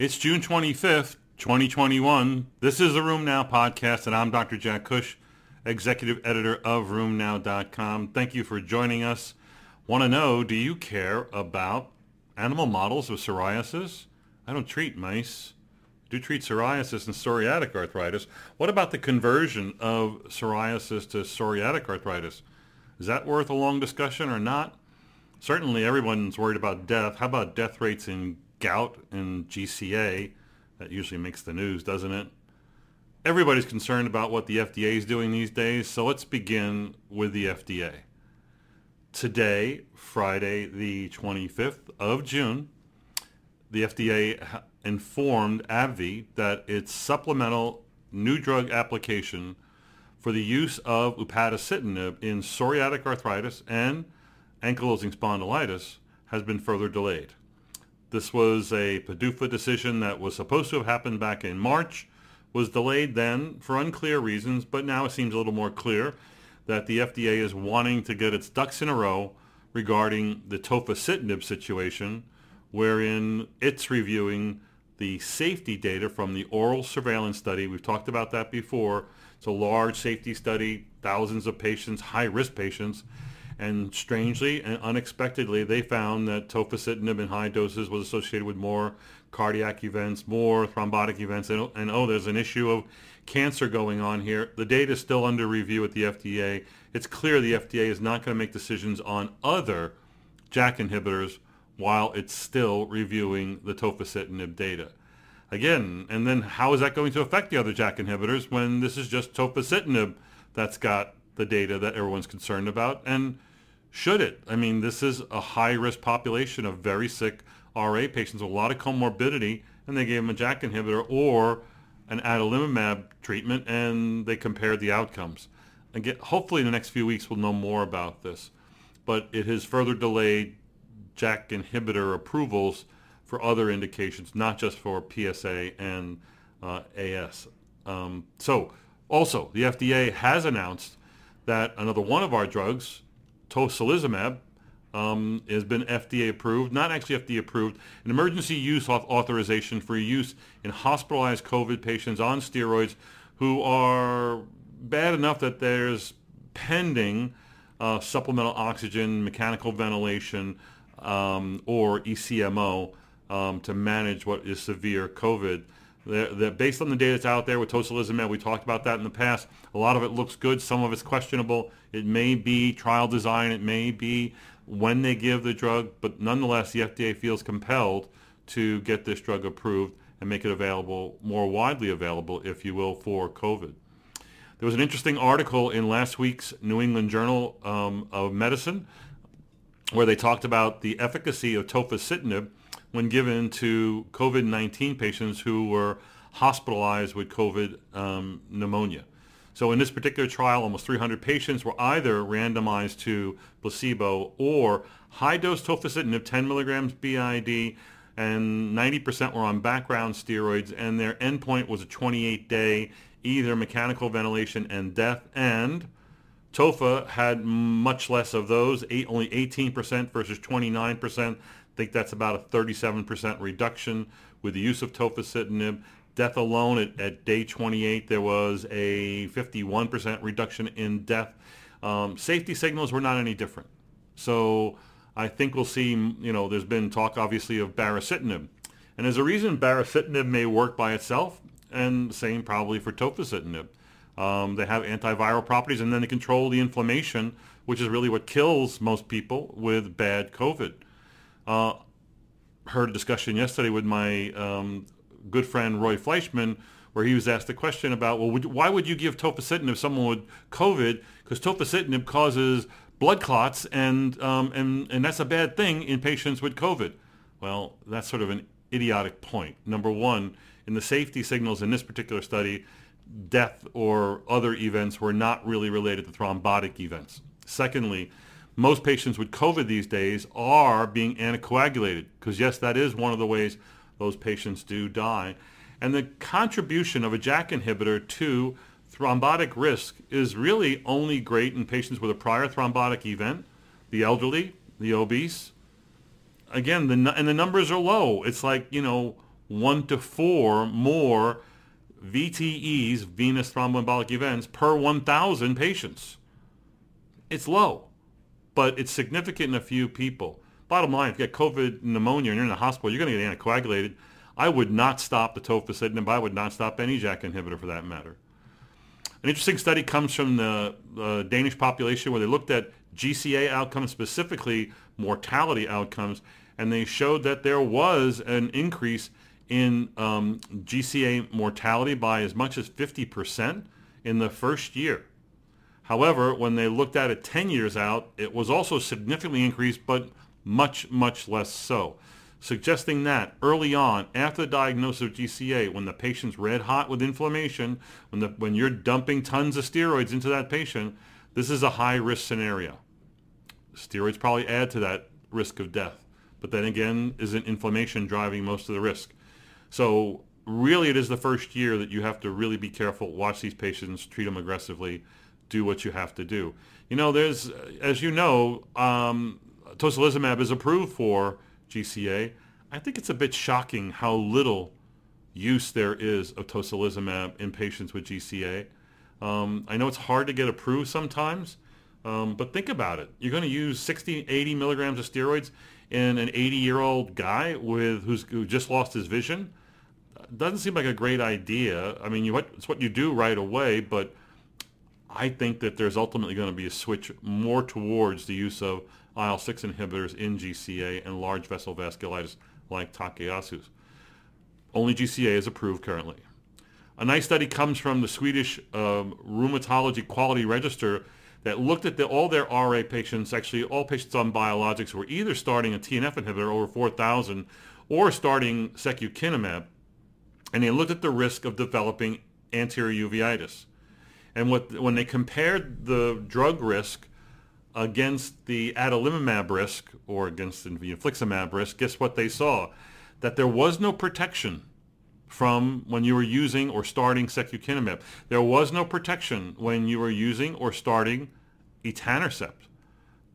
It's June 25th, 2021. This is the RheumNow podcast, and I'm Dr. Jack Cush, executive editor of RheumNow.com. Thank you for joining us. Want to know, do you care about animal models of psoriasis? I don't treat mice. I do treat psoriasis and psoriatic arthritis. What about the conversion of psoriasis to psoriatic arthritis? Is that worth a long discussion or not? Certainly everyone's worried about death. How about death rates in gout and GCA? That usually makes the news, doesn't it? Everybody's concerned about what the FDA is doing these days, so let's begin with the FDA. Today, Friday, the 25th of June, the FDA informed AbbVie that its supplemental new drug application for the use of upadacitinib in psoriatic arthritis and ankylosing spondylitis has been further delayed. This was a PDUFA decision that was supposed to have happened back in March, was delayed then for unclear reasons, but now it seems a little more clear that the FDA is wanting to get its ducks in a row regarding the tofacitinib situation, wherein it's reviewing the safety data from the oral surveillance study. We've talked about that before. It's a large safety study, thousands of patients, high-risk patients, and strangely and unexpectedly, they found that tofacitinib in high doses was associated with more cardiac events, more thrombotic events, and, and oh, there's an issue of cancer going on here. The data is still under review at the FDA. It's clear the FDA is not going to make decisions on other JAK inhibitors while it's still reviewing the tofacitinib data. Again, and then how is that going to affect the other JAK inhibitors when this is just tofacitinib that's got the data that everyone's concerned about? And should it? I mean, this is a high-risk population of very sick RA patients a lot of comorbidity, and they gave them a JAK inhibitor or an adalimumab treatment, and they compared the outcomes. Again, hopefully in the next few weeks we'll know more about this, but it has further delayed JAK inhibitor approvals for other indications, not just for PSA and uh, AS. Um, so, also, the FDA has announced that another one of our drugs, tocilizumab um, has been FDA approved, not actually FDA approved, an emergency use authorization for use in hospitalized COVID patients on steroids who are bad enough that there's pending uh, supplemental oxygen, mechanical ventilation, um, or ECMO um, to manage what is severe COVID. They're based on the data that's out there with tocilizumab, we talked about that in the past. A lot of it looks good. Some of it's questionable. It may be trial design. It may be when they give the drug. But nonetheless, the FDA feels compelled to get this drug approved and make it available, more widely available, if you will, for COVID. There was an interesting article in last week's New England Journal um, of Medicine where they talked about the efficacy of tofacitinib when given to COVID-19 patients who were hospitalized with COVID um, pneumonia. So in this particular trial, almost 300 patients were either randomized to placebo or high-dose tofacitinib, 10 milligrams BID, and 90% were on background steroids, and their endpoint was a 28-day either mechanical ventilation and death, and TOFA had much less of those, eight, only 18% versus 29% think that's about a 37% reduction with the use of tofacitinib. Death alone at, at day 28, there was a 51% reduction in death. Um, safety signals were not any different. So I think we'll see, you know, there's been talk obviously of baricitinib. And there's a reason baricitinib may work by itself, and same probably for tofacitinib. Um, they have antiviral properties, and then they control the inflammation, which is really what kills most people with bad COVID. Uh, heard a discussion yesterday with my um, good friend Roy Fleischmann where he was asked the question about, well, would, why would you give tofacitinib to someone with COVID? Because tofacitinib causes blood clots, and, um, and, and that's a bad thing in patients with COVID. Well, that's sort of an idiotic point. Number one, in the safety signals in this particular study, death or other events were not really related to thrombotic events. Secondly, most patients with COVID these days are being anticoagulated because yes, that is one of the ways those patients do die. And the contribution of a JAK inhibitor to thrombotic risk is really only great in patients with a prior thrombotic event, the elderly, the obese. Again, the, and the numbers are low. It's like, you know, one to four more VTEs, venous thromboembolic events, per 1,000 patients. It's low, but it's significant in a few people. Bottom line, if you get COVID pneumonia and you're in the hospital, you're going to get anticoagulated. I would not stop the tofacitinib. I would not stop any JAK inhibitor for that matter. An interesting study comes from the uh, Danish population where they looked at GCA outcomes, specifically mortality outcomes, and they showed that there was an increase in um, GCA mortality by as much as 50% in the first year. However, when they looked at it 10 years out, it was also significantly increased, but much, much less so. Suggesting that early on, after the diagnosis of GCA, when the patient's red hot with inflammation, when, the, when you're dumping tons of steroids into that patient, this is a high risk scenario. Steroids probably add to that risk of death. But then again, isn't inflammation driving most of the risk? So really it is the first year that you have to really be careful, watch these patients, treat them aggressively, do what you have to do. You know, there's, as you know, um, tocilizumab is approved for GCA. I think it's a bit shocking how little use there is of tocilizumab in patients with GCA. Um, I know it's hard to get approved sometimes, um, but think about it. You're going to use 60, 80 milligrams of steroids in an 80-year-old guy with who's who just lost his vision doesn't seem like a great idea. I mean, you, it's what you do right away, but I think that there's ultimately going to be a switch more towards the use of IL-6 inhibitors in GCA and large vessel vasculitis like Takayasu's. Only GCA is approved currently. A nice study comes from the Swedish um, Rheumatology Quality Register that looked at the, all their RA patients, actually all patients on biologics were either starting a TNF inhibitor over 4,000 or starting secukinumab and they looked at the risk of developing anterior uveitis. And what, when they compared the drug risk against the adalimumab risk or against the infliximab risk, guess what they saw? That there was no protection from when you were using or starting secukinumab. There was no protection when you were using or starting etanercept.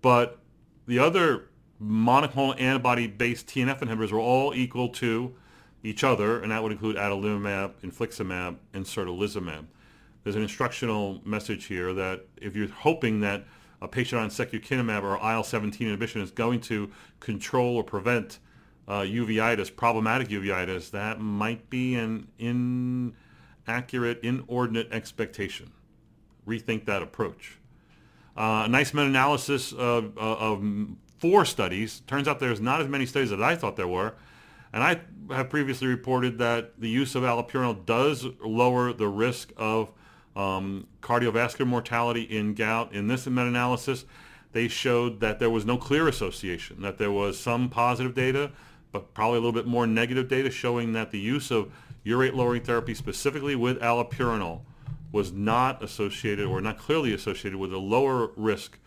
But the other monoclonal antibody-based TNF inhibitors were all equal to each other, and that would include adalimumab, infliximab, and certolizumab. There's an instructional message here that if you're hoping that a patient on secukinumab or IL-17 inhibition is going to control or prevent uh, uveitis, problematic uveitis, that might be an inaccurate, inordinate expectation. Rethink that approach. Uh, a nice meta-analysis of, of four studies. Turns out there's not as many studies as I thought there were. And I have previously reported that the use of allopurinol does lower the risk of um, cardiovascular mortality in gout. In this meta-analysis, they showed that there was no clear association, that there was some positive data, but probably a little bit more negative data showing that the use of urate lowering therapy specifically with allopurinol was not associated or not clearly associated with a lower risk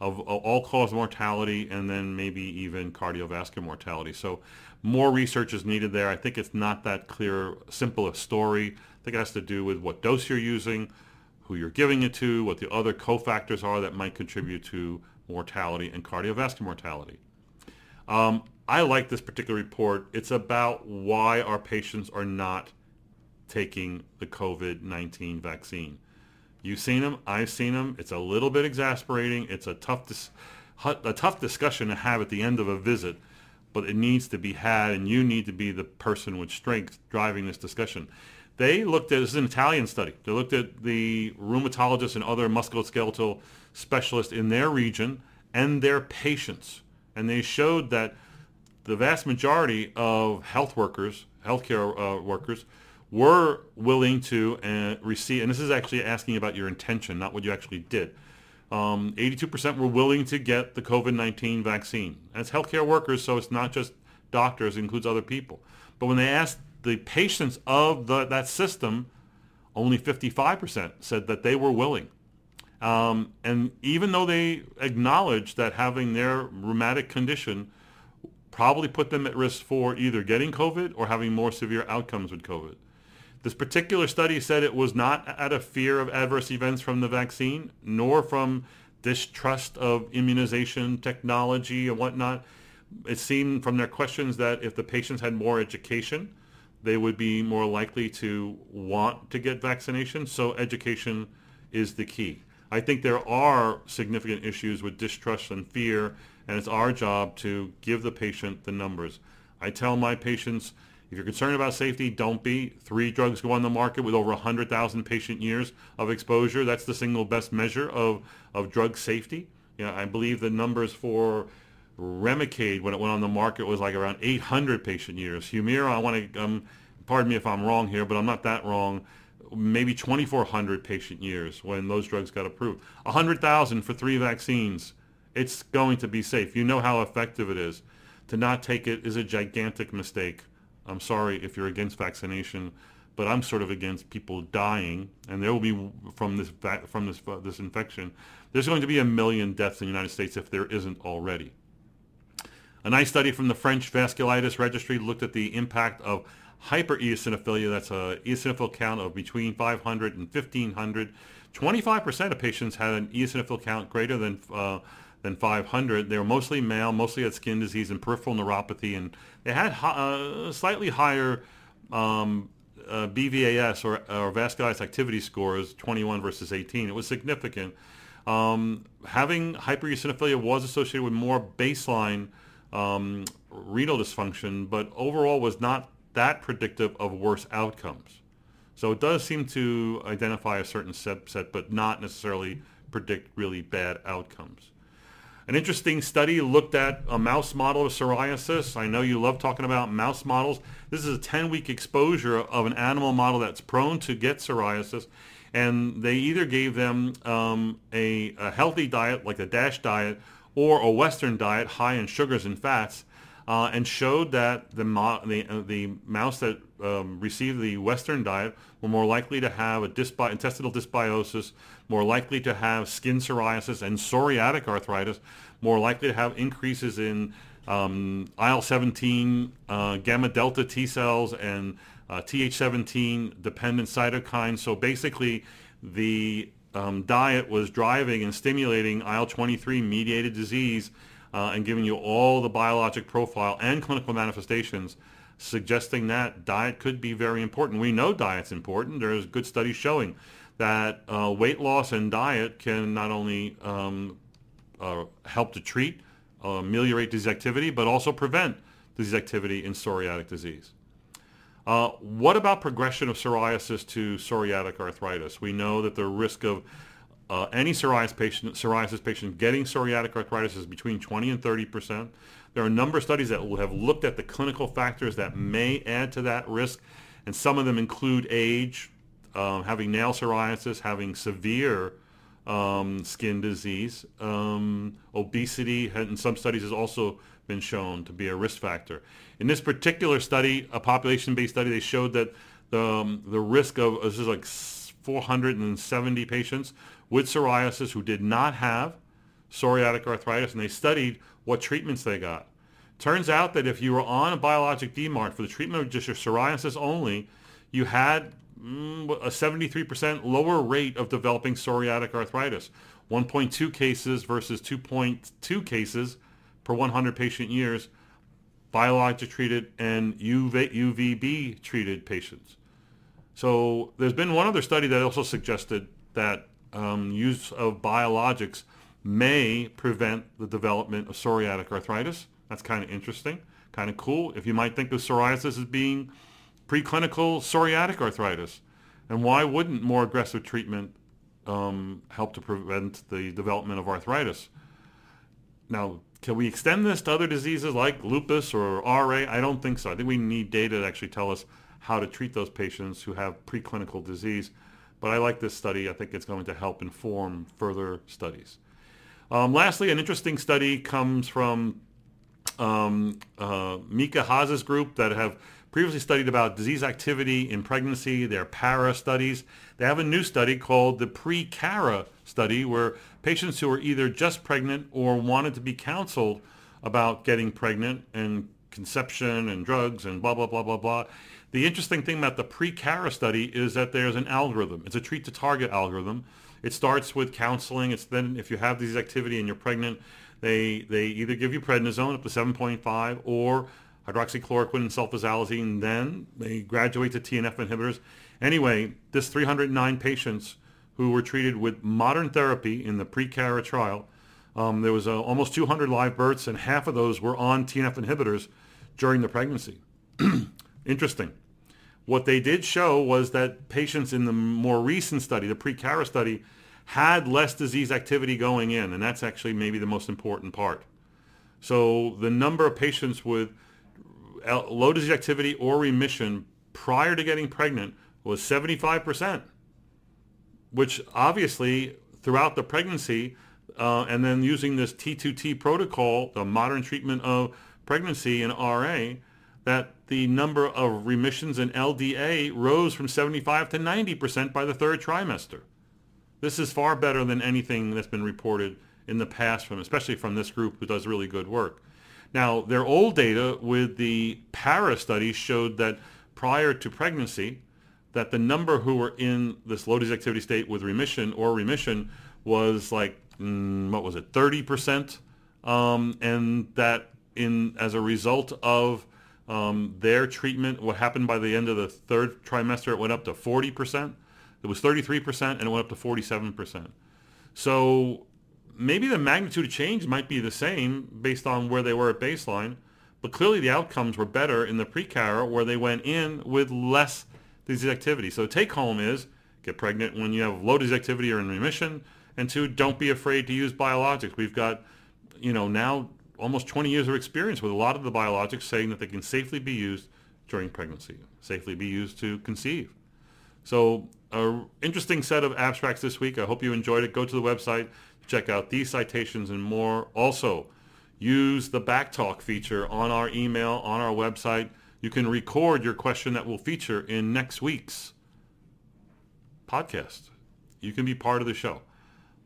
of all-cause mortality and then maybe even cardiovascular mortality. So more research is needed there. I think it's not that clear, simple a story. I think it has to do with what dose you're using, who you're giving it to, what the other cofactors are that might contribute to mortality and cardiovascular mortality. Um, I like this particular report. It's about why our patients are not taking the COVID-19 vaccine. You've seen them. I've seen them. It's a little bit exasperating. It's a tough, dis- a tough discussion to have at the end of a visit but it needs to be had, and you need to be the person with strength driving this discussion. They looked at, this is an Italian study, they looked at the rheumatologists and other musculoskeletal specialists in their region and their patients. And they showed that the vast majority of health workers, healthcare uh, workers, were willing to uh, receive, and this is actually asking about your intention, not what you actually did. Um, 82% were willing to get the COVID-19 vaccine. And it's healthcare workers, so it's not just doctors, it includes other people. But when they asked the patients of the, that system, only 55% said that they were willing. Um, and even though they acknowledged that having their rheumatic condition probably put them at risk for either getting COVID or having more severe outcomes with COVID. This particular study said it was not out of fear of adverse events from the vaccine, nor from distrust of immunization technology and whatnot. It seemed from their questions that if the patients had more education, they would be more likely to want to get vaccination. So education is the key. I think there are significant issues with distrust and fear, and it's our job to give the patient the numbers. I tell my patients, if you're concerned about safety, don't be. Three drugs go on the market with over 100,000 patient years of exposure. That's the single best measure of, of drug safety. You know, I believe the numbers for Remicade when it went on the market was like around 800 patient years. Humira, I want to, um, pardon me if I'm wrong here, but I'm not that wrong. Maybe 2,400 patient years when those drugs got approved. 100,000 for three vaccines. It's going to be safe. You know how effective it is. To not take it is a gigantic mistake. I'm sorry if you're against vaccination, but I'm sort of against people dying, and there will be from this from this uh, this infection. There's going to be a million deaths in the United States if there isn't already. A nice study from the French Vasculitis Registry looked at the impact of hypereosinophilia. That's a eosinophil count of between 500 and 1500. 25% of patients had an eosinophil count greater than uh, than 500. They were mostly male, mostly had skin disease and peripheral neuropathy, and they had uh, slightly higher um, uh, BVAS or, or vasculitis activity scores, 21 versus 18. It was significant. Um, having hypereosinophilia was associated with more baseline um, renal dysfunction, but overall was not that predictive of worse outcomes. So it does seem to identify a certain subset, but not necessarily predict really bad outcomes. An interesting study looked at a mouse model of psoriasis. I know you love talking about mouse models. This is a 10-week exposure of an animal model that's prone to get psoriasis. And they either gave them um, a, a, healthy diet, like a DASH diet, or a Western diet high in sugars and fats, uh, and showed that the, mo- the, uh, the mouse that um, received the Western diet were more likely to have a dysbi- intestinal dysbiosis, more likely to have skin psoriasis and psoriatic arthritis, more likely to have increases in um, IL-17, uh, gamma delta T cells, and uh, Th17 dependent cytokines. So basically, the um, diet was driving and stimulating IL-23 mediated disease uh, and giving you all the biologic profile and clinical manifestations suggesting that diet could be very important. We know diet's important. There's good studies showing that uh, weight loss and diet can not only um, uh, help to treat, uh, ameliorate disease activity, but also prevent disease activity in psoriatic disease. Uh, what about progression of psoriasis to psoriatic arthritis? We know that the risk of uh, any psoriasis patient, psoriasis patient getting psoriatic arthritis is between 20 and 30 percent. There are a number of studies that have looked at the clinical factors that may add to that risk, and some of them include age, um, having nail psoriasis, having severe um, skin disease, um, obesity, in some studies has also been shown to be a risk factor. In this particular study, a population-based study, they showed that the, um, the risk of, this is like 470 patients with psoriasis who did not have psoriatic arthritis, and they studied what treatments they got. Turns out that if you were on a biologic DMARD for the treatment of just your psoriasis only, you had mm, a 73% lower rate of developing psoriatic arthritis. 1.2 cases versus 2.2 cases per 100 patient years biologic treated and UV, UVB treated patients. So there's been one other study that also suggested that um, use of biologics may prevent the development of psoriatic arthritis. That's kind of interesting, kind of cool. If you might think of psoriasis as being preclinical psoriatic arthritis, and why wouldn't more aggressive treatment um, help to prevent the development of arthritis? Now, can we extend this to other diseases like lupus or RA? I don't think so. I think we need data to actually tell us how to treat those patients who have preclinical disease. But I like this study. I think it's going to help inform further studies. Um, lastly, an interesting study comes from um, uh, Mieke Hazes' group that have previously studied about disease activity in pregnancy. They're PARA studies. They have a new study called the pre-CARA study where patients who are either just pregnant or wanted to be counseled about getting pregnant and conception and drugs and blah, blah, blah, blah, blah. The interesting thing about the pre-CARA study is that there's an algorithm. It's a treat to target algorithm. It starts with counseling. It's then if you have disease activity and you're pregnant, they, they either give you prednisone up to 7.5 or hydroxychloroquine and sulfasalazine. Then they graduate to TNF inhibitors. Anyway, this 309 patients who were treated with modern therapy in the pre-CARA trial, um, there was uh, almost 200 live births, and half of those were on TNF inhibitors during the pregnancy. Interesting. What they did show was that patients in the more recent study, the pre-CARA study, had less disease activity going in, and that's actually maybe the most important part. So the number of patients with low disease activity or remission prior to getting pregnant was 75%, which obviously throughout the pregnancy uh, and then using this T2T protocol, the modern treatment of pregnancy in RA, that the number of remissions in LDA rose from 75 to 90% by the third trimester. This is far better than anything that's been reported in the past from, especially from this group who does really good work. Now, their old data with the PARA study showed that prior to pregnancy, that the number who were in this low disease activity state with remission or remission was like, mm, what was it, 30%? Um, and that in as a result of um, their treatment, what happened by the end of the third trimester, it went up to 40%. It was 33% and it went up to 47%. So maybe the magnitude of change might be the same based on where they were at baseline, but clearly the outcomes were better in the pre-CARA where they went in with less disease activity. So take home is get pregnant when you have low disease activity or in remission, and two, don't be afraid to use biologics. We've got, you know, now almost 20 years of experience with a lot of the biologics saying that they can safely be used during pregnancy, safely be used to conceive. So an interesting set of abstracts this week. I hope you enjoyed it. Go to the website, check out these citations and more. Also, use the Backtalk feature on our email, on our website. You can record your question that will feature in next week's podcast. You can be part of the show.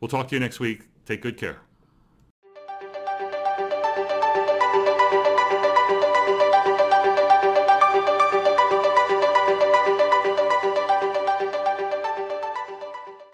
We'll talk to you next week. Take good care.